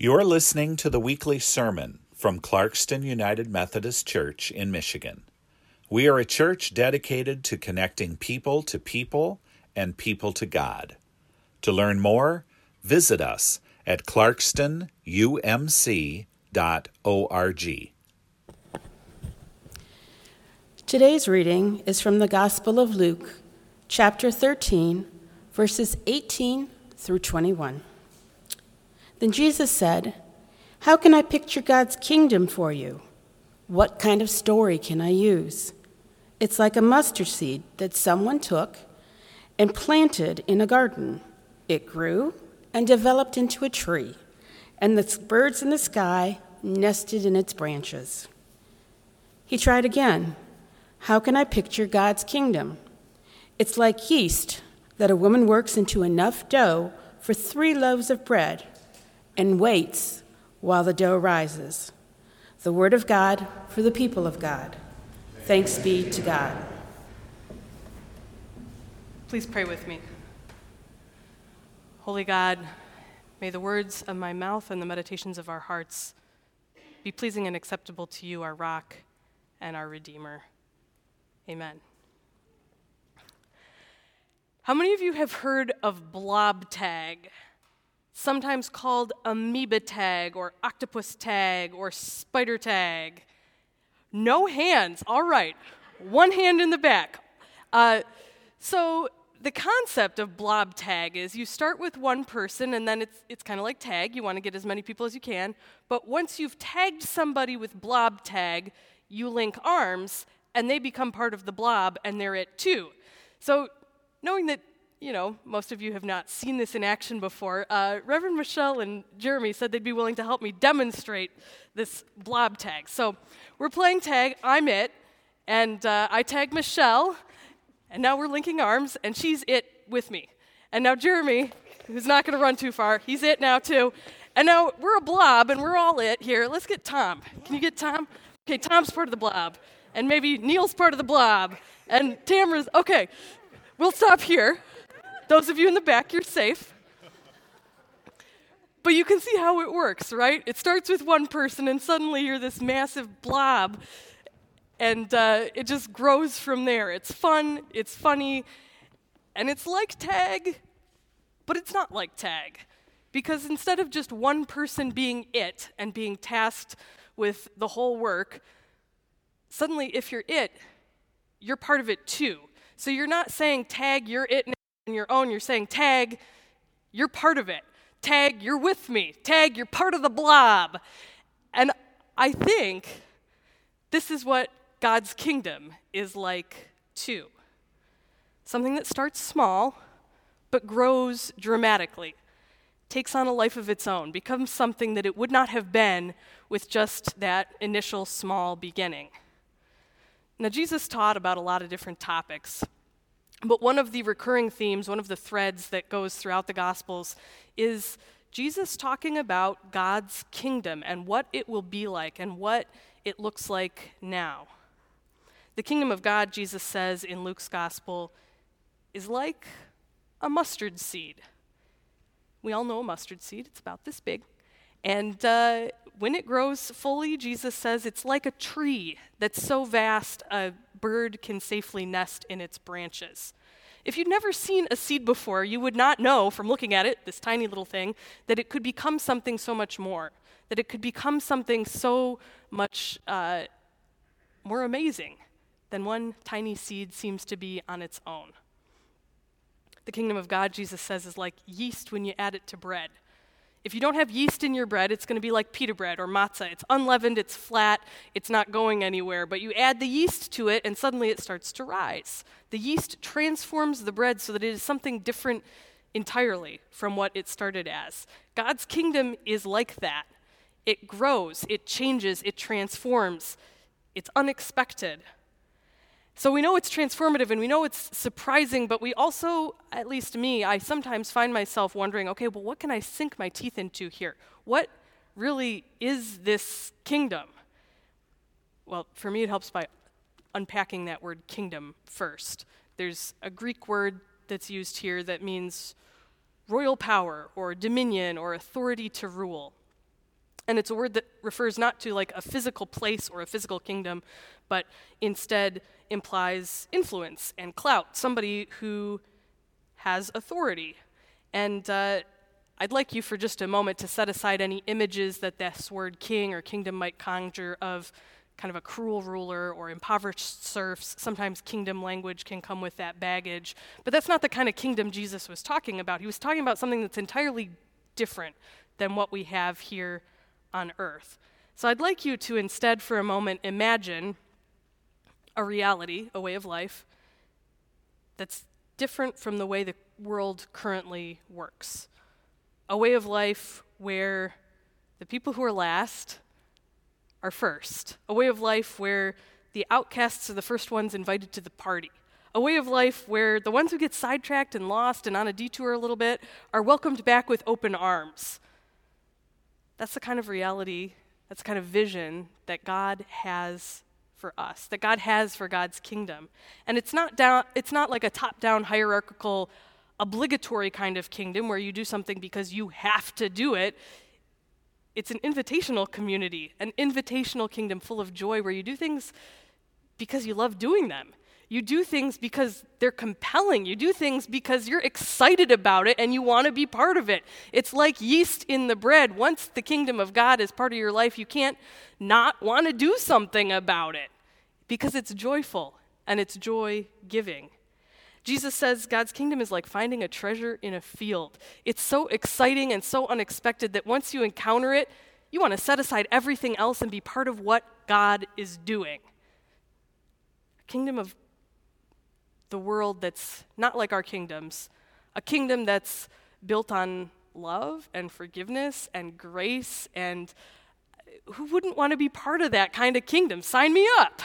You're listening to the weekly sermon from Clarkston United Methodist Church in Michigan. We are a church dedicated to connecting people to people and people to God. To learn more, visit us at clarkstonumc.org. Today's reading is from the Gospel of Luke, chapter 13, verses 18 through 21. Then Jesus said, How can I picture God's kingdom for you? What kind of story can I use? It's like a mustard seed that someone took and planted in a garden. It grew and developed into a tree, and the birds in the sky nested in its branches. He tried again. How can I picture God's kingdom? It's like yeast that a woman works into enough dough for three loaves of bread and waits while the dough rises. The word of God for the people of God. Thanks be to God. Please pray with me. Holy God, may the words of my mouth and the meditations of our hearts be pleasing and acceptable to you, our rock and our Redeemer. Amen. How many of you have heard of blob tag? Sometimes called amoeba tag or octopus tag or spider tag. No hands, all right. One hand in the back. Uh, so the concept of blob tag is you start with one person and then it's, it's kind of like tag. You want to get as many people as you can. But once you've tagged somebody with blob tag, you link arms and they become part of the blob and they're it too. So knowing that you know, most of you have not seen this in action before. Uh, Reverend Michelle and Jeremy said they'd be willing to help me demonstrate this blob tag. So we're playing tag. I'm it, and uh, I tag Michelle, and now we're linking arms, and she's it with me. And now Jeremy, who's not going to run too far, he's it now too. And now we're a blob, and we're all it here. Let's get Tom. Can you get Tom? Okay, Tom's part of the blob, and maybe Neil's part of the blob, and Tamara's. Okay, we'll stop here. Those of you in the back, you're safe. But you can see how it works, right? It starts with one person, and suddenly you're this massive blob, and uh, it just grows from there. It's fun, it's funny, and it's like tag, but it's not like tag. Because instead of just one person being it and being tasked with the whole work, suddenly if you're it, you're part of it too. So you're not saying tag, you're it your own, you're saying, tag, you're part of it. Tag, you're with me. Tag, you're part of the blob. And I think this is what God's kingdom is like too. Something that starts small, but grows dramatically, takes on a life of its own, becomes something that it would not have been with just that initial small beginning. Now, Jesus taught about a lot of different topics. But one of the recurring themes, one of the threads that goes throughout the Gospels is Jesus talking about God's kingdom and what it will be like and what it looks like now. The kingdom of God, Jesus says in Luke's Gospel, is like a mustard seed. We all know a mustard seed, it's about this big. And uh, when it grows fully, Jesus says it's like a tree that's so vast a bird can safely nest in its branches. If you'd never seen a seed before, you would not know from looking at it, this tiny little thing, that it could become something so much more, that it could become something so much uh, more amazing than one tiny seed seems to be on its own. The kingdom of God, Jesus says, is like yeast when you add it to bread. If you don't have yeast in your bread, it's going to be like pita bread or matzah. It's unleavened, it's flat, it's not going anywhere. But you add the yeast to it, and suddenly it starts to rise. The yeast transforms the bread so that it is something different entirely from what it started as. God's kingdom is like that it grows, it changes, it transforms, it's unexpected. So we know it's transformative and we know it's surprising, but we also, at least me, I sometimes find myself wondering okay, well, what can I sink my teeth into here? What really is this kingdom? Well, for me, it helps by unpacking that word kingdom first. There's a Greek word that's used here that means royal power or dominion or authority to rule. And it's a word that refers not to like a physical place or a physical kingdom, but instead implies influence and clout, somebody who has authority. And uh, I'd like you for just a moment to set aside any images that this word king or kingdom might conjure of kind of a cruel ruler or impoverished serfs. Sometimes kingdom language can come with that baggage. But that's not the kind of kingdom Jesus was talking about. He was talking about something that's entirely different than what we have here on earth. So I'd like you to instead, for a moment, imagine a reality, a way of life, that's different from the way the world currently works. A way of life where the people who are last are first. A way of life where the outcasts are the first ones invited to the party. A way of life where the ones who get sidetracked and lost and on a detour a little bit are welcomed back with open arms. That's the kind of reality, that's the kind of vision that God has for us, that God has for God's kingdom. And it's not down it's not like a top-down hierarchical obligatory kind of kingdom where you do something because you have to do it. It's an invitational community, an invitational kingdom full of joy where you do things because you love doing them. You do things because they're compelling. You do things because you're excited about it and you want to be part of it. It's like yeast in the bread. Once the kingdom of God is part of your life, you can't not want to do something about it because it's joyful and it's joy giving. Jesus says God's kingdom is like finding a treasure in a field. It's so exciting and so unexpected that once you encounter it, you want to set aside everything else and be part of what God is doing. Kingdom of the world that's not like our kingdoms, a kingdom that's built on love and forgiveness and grace and who wouldn't want to be part of that kind of kingdom? Sign me up.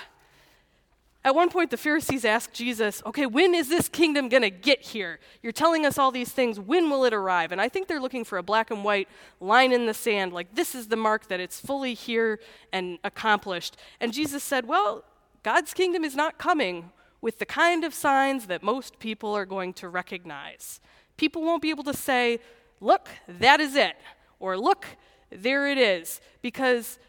At one point, the Pharisees asked Jesus, Okay, when is this kingdom going to get here? You're telling us all these things. When will it arrive? And I think they're looking for a black and white line in the sand, like this is the mark that it's fully here and accomplished. And Jesus said, Well, God's kingdom is not coming with the kind of signs that most people are going to recognize. People won't be able to say, look, that is it, or look, there it is, because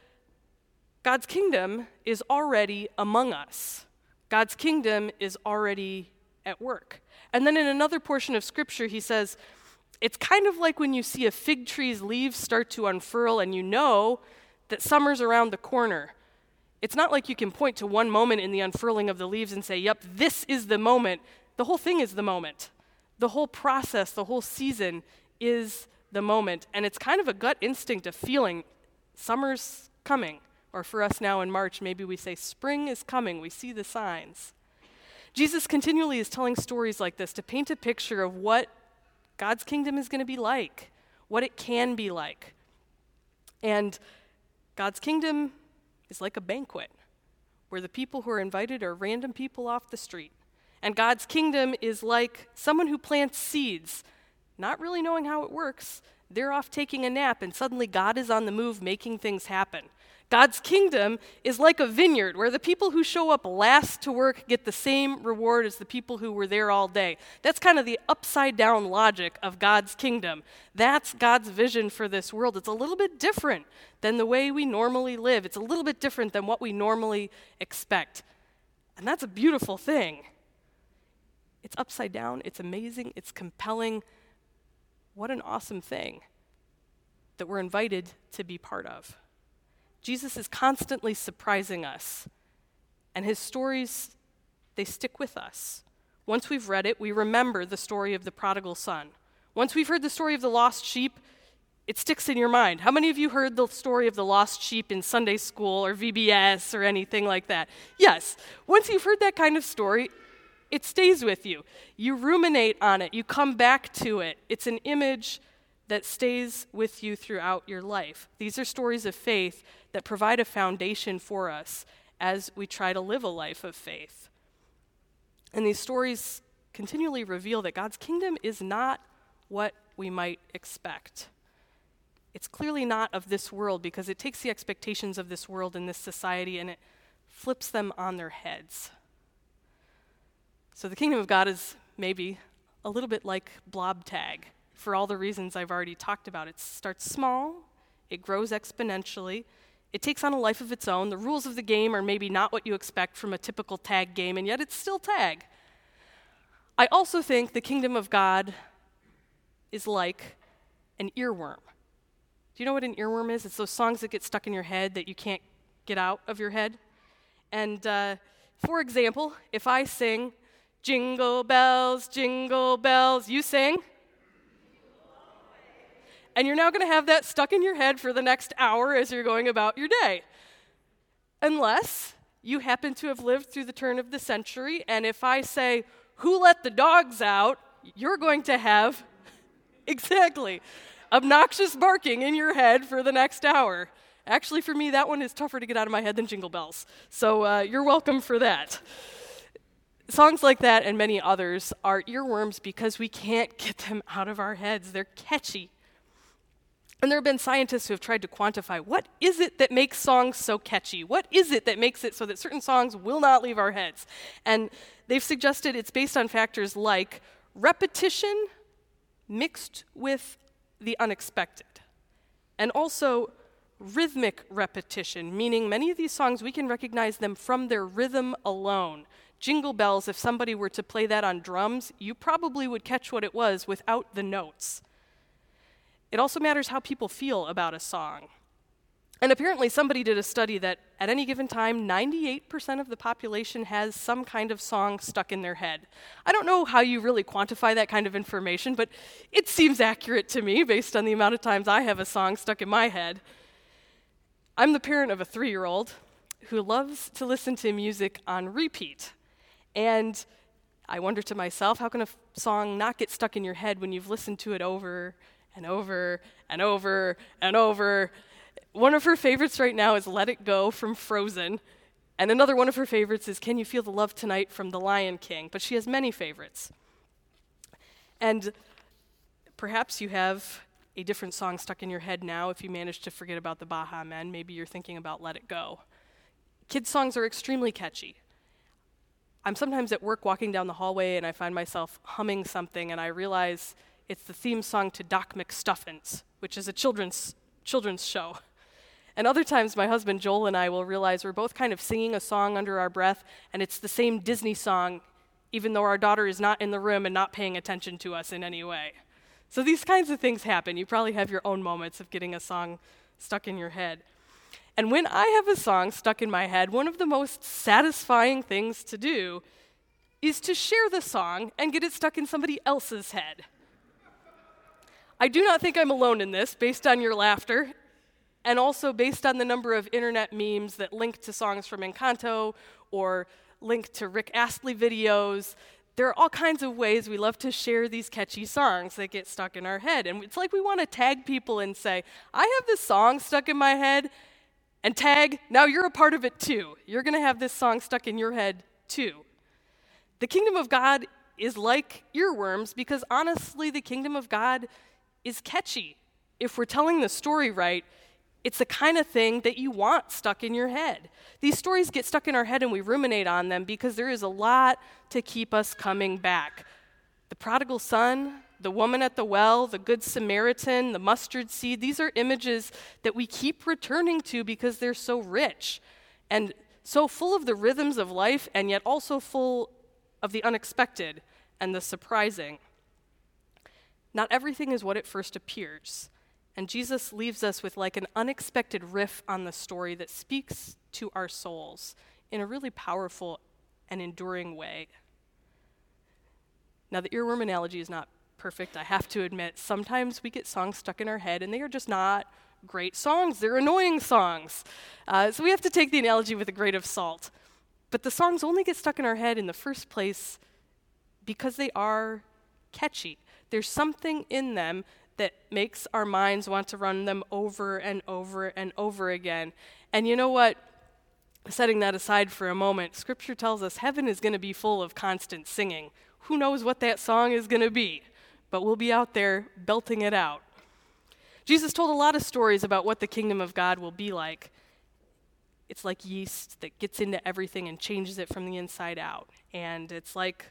God's kingdom is already among us. God's kingdom is already at work. And then in another portion of Scripture, he says, it's kind of like when you see a fig tree's leaves start to unfurl and you know that summer's around the corner. It's not like you can point to one moment in the unfurling of the leaves and say, yep, this is the moment. The whole thing is the moment. The whole process, the whole season is the moment. And it's kind of a gut instinct of feeling summer's coming. Or for us now in March, maybe we say spring is coming. We see the signs. Jesus continually is telling stories like this to paint a picture of what God's kingdom is going to be like, what it can be like. And God's kingdom is like a banquet where the people who are invited are random people off the street. And God's kingdom is like someone who plants seeds, not really knowing how it works. They're off taking a nap, and suddenly God is on the move making things happen. God's kingdom is like a vineyard where the people who show up last to work get the same reward as the people who were there all day. That's kind of the upside down logic of God's kingdom. That's God's vision for this world. It's a little bit different than the way we normally live, it's a little bit different than what we normally expect. And that's a beautiful thing. It's upside down, it's amazing, it's compelling. What an awesome thing that we're invited to be part of. Jesus is constantly surprising us, and his stories, they stick with us. Once we've read it, we remember the story of the prodigal son. Once we've heard the story of the lost sheep, it sticks in your mind. How many of you heard the story of the lost sheep in Sunday school or VBS or anything like that? Yes. Once you've heard that kind of story, it stays with you. You ruminate on it, you come back to it. It's an image that stays with you throughout your life. These are stories of faith that provide a foundation for us as we try to live a life of faith. And these stories continually reveal that God's kingdom is not what we might expect. It's clearly not of this world because it takes the expectations of this world and this society and it flips them on their heads. So the kingdom of God is maybe a little bit like blob tag for all the reasons I've already talked about. It starts small, it grows exponentially. It takes on a life of its own. The rules of the game are maybe not what you expect from a typical tag game, and yet it's still tag. I also think the kingdom of God is like an earworm. Do you know what an earworm is? It's those songs that get stuck in your head that you can't get out of your head. And uh, for example, if I sing, Jingle bells, jingle bells, you sing. And you're now going to have that stuck in your head for the next hour as you're going about your day. Unless you happen to have lived through the turn of the century, and if I say, Who let the dogs out? you're going to have exactly obnoxious barking in your head for the next hour. Actually, for me, that one is tougher to get out of my head than Jingle Bells. So uh, you're welcome for that. Songs like that and many others are earworms because we can't get them out of our heads. They're catchy. And there have been scientists who have tried to quantify what is it that makes songs so catchy? What is it that makes it so that certain songs will not leave our heads? And they've suggested it's based on factors like repetition mixed with the unexpected, and also rhythmic repetition, meaning many of these songs we can recognize them from their rhythm alone. Jingle Bells, if somebody were to play that on drums, you probably would catch what it was without the notes. It also matters how people feel about a song. And apparently, somebody did a study that at any given time, 98% of the population has some kind of song stuck in their head. I don't know how you really quantify that kind of information, but it seems accurate to me based on the amount of times I have a song stuck in my head. I'm the parent of a three year old who loves to listen to music on repeat. And I wonder to myself, how can a f- song not get stuck in your head when you've listened to it over and over and over and over? One of her favorites right now is Let It Go from Frozen. And another one of her favorites is Can You Feel the Love Tonight from The Lion King. But she has many favorites. And perhaps you have a different song stuck in your head now if you managed to forget about the Baha Men. Maybe you're thinking about Let It Go. Kids' songs are extremely catchy. I'm sometimes at work walking down the hallway and I find myself humming something and I realize it's the theme song to Doc McStuffins, which is a children's children's show. And other times my husband Joel and I will realize we're both kind of singing a song under our breath and it's the same Disney song even though our daughter is not in the room and not paying attention to us in any way. So these kinds of things happen. You probably have your own moments of getting a song stuck in your head. And when I have a song stuck in my head, one of the most satisfying things to do is to share the song and get it stuck in somebody else's head. I do not think I'm alone in this, based on your laughter, and also based on the number of internet memes that link to songs from Encanto or link to Rick Astley videos. There are all kinds of ways we love to share these catchy songs that get stuck in our head. And it's like we want to tag people and say, I have this song stuck in my head, and tag, now you're a part of it too. You're going to have this song stuck in your head too. The kingdom of God is like earworms because honestly, the kingdom of God is catchy. If we're telling the story right, it's the kind of thing that you want stuck in your head. These stories get stuck in our head and we ruminate on them because there is a lot to keep us coming back. The prodigal son, the woman at the well, the Good Samaritan, the mustard seed, these are images that we keep returning to because they're so rich and so full of the rhythms of life, and yet also full of the unexpected and the surprising. Not everything is what it first appears. And Jesus leaves us with like an unexpected riff on the story that speaks to our souls in a really powerful and enduring way. Now, the earworm analogy is not perfect, I have to admit. Sometimes we get songs stuck in our head and they are just not great songs, they're annoying songs. Uh, so we have to take the analogy with a grain of salt. But the songs only get stuck in our head in the first place because they are catchy. There's something in them that makes our minds want to run them over and over and over again. And you know what? Setting that aside for a moment, Scripture tells us heaven is going to be full of constant singing. Who knows what that song is going to be? But we'll be out there belting it out. Jesus told a lot of stories about what the kingdom of God will be like. It's like yeast that gets into everything and changes it from the inside out. And it's like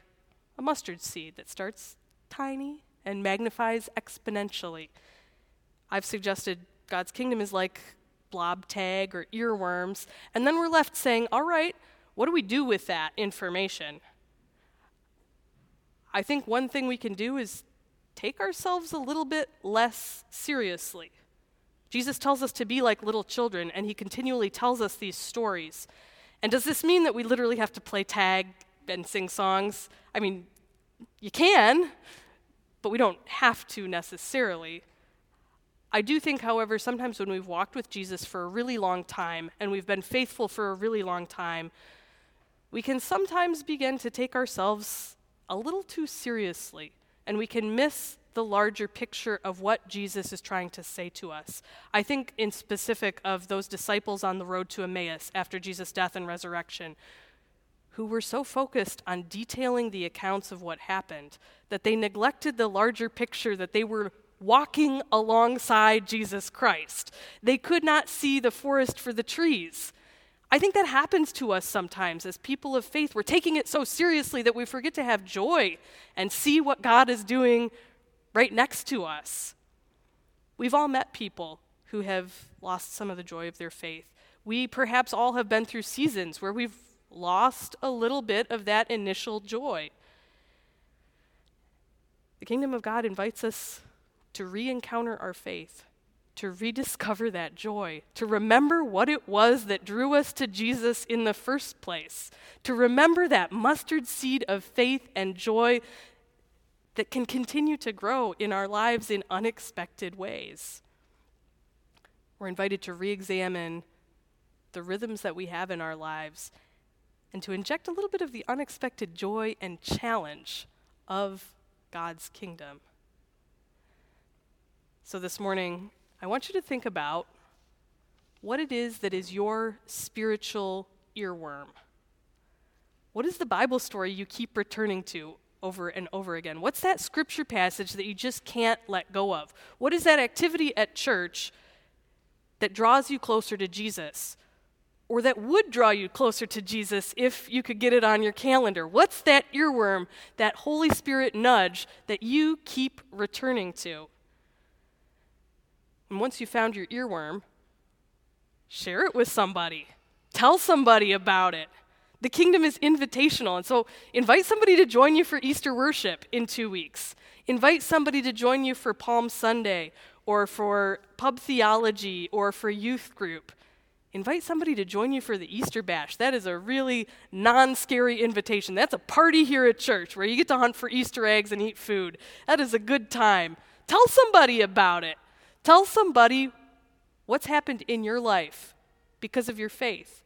a mustard seed that starts tiny and magnifies exponentially. I've suggested God's kingdom is like blob tag or earworms. And then we're left saying, all right, what do we do with that information? I think one thing we can do is take ourselves a little bit less seriously. Jesus tells us to be like little children, and he continually tells us these stories. And does this mean that we literally have to play tag and sing songs? I mean, you can, but we don't have to necessarily. I do think, however, sometimes when we've walked with Jesus for a really long time and we've been faithful for a really long time, we can sometimes begin to take ourselves a little too seriously and we can miss the larger picture of what Jesus is trying to say to us. I think, in specific, of those disciples on the road to Emmaus after Jesus' death and resurrection, who were so focused on detailing the accounts of what happened that they neglected the larger picture that they were walking alongside Jesus Christ. They could not see the forest for the trees. I think that happens to us sometimes as people of faith. We're taking it so seriously that we forget to have joy and see what God is doing right next to us. We've all met people who have lost some of the joy of their faith. We perhaps all have been through seasons where we've lost a little bit of that initial joy. The kingdom of God invites us to re encounter our faith, to rediscover that joy, to remember what it was that drew us to Jesus in the first place, to remember that mustard seed of faith and joy that can continue to grow in our lives in unexpected ways. We're invited to re examine the rhythms that we have in our lives and to inject a little bit of the unexpected joy and challenge of God's kingdom. So, this morning, I want you to think about what it is that is your spiritual earworm. What is the Bible story you keep returning to over and over again? What's that scripture passage that you just can't let go of? What is that activity at church that draws you closer to Jesus? Or that would draw you closer to Jesus if you could get it on your calendar? What's that earworm, that Holy Spirit nudge that you keep returning to? And once you found your earworm, share it with somebody. Tell somebody about it. The kingdom is invitational. And so invite somebody to join you for Easter worship in two weeks. Invite somebody to join you for Palm Sunday or for pub theology or for youth group. Invite somebody to join you for the Easter bash. That is a really non scary invitation. That's a party here at church where you get to hunt for Easter eggs and eat food. That is a good time. Tell somebody about it. Tell somebody what's happened in your life because of your faith.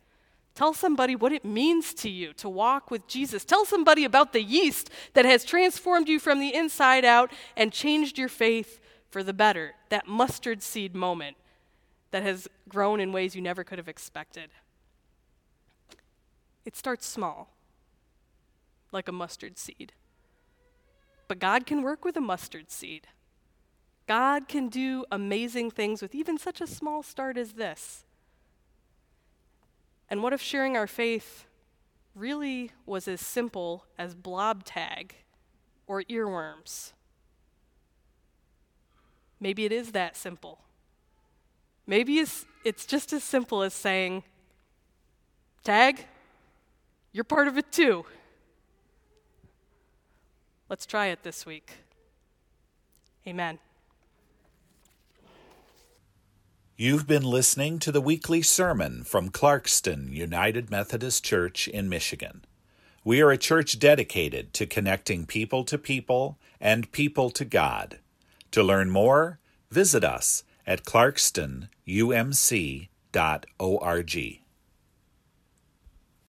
Tell somebody what it means to you to walk with Jesus. Tell somebody about the yeast that has transformed you from the inside out and changed your faith for the better. That mustard seed moment that has grown in ways you never could have expected. It starts small, like a mustard seed. But God can work with a mustard seed. God can do amazing things with even such a small start as this. And what if sharing our faith really was as simple as blob tag or earworms? Maybe it is that simple. Maybe it's, it's just as simple as saying, Tag, you're part of it too. Let's try it this week. Amen. You've been listening to the weekly sermon from Clarkston United Methodist Church in Michigan. We are a church dedicated to connecting people to people and people to God. To learn more, visit us at clarkstonumc.org.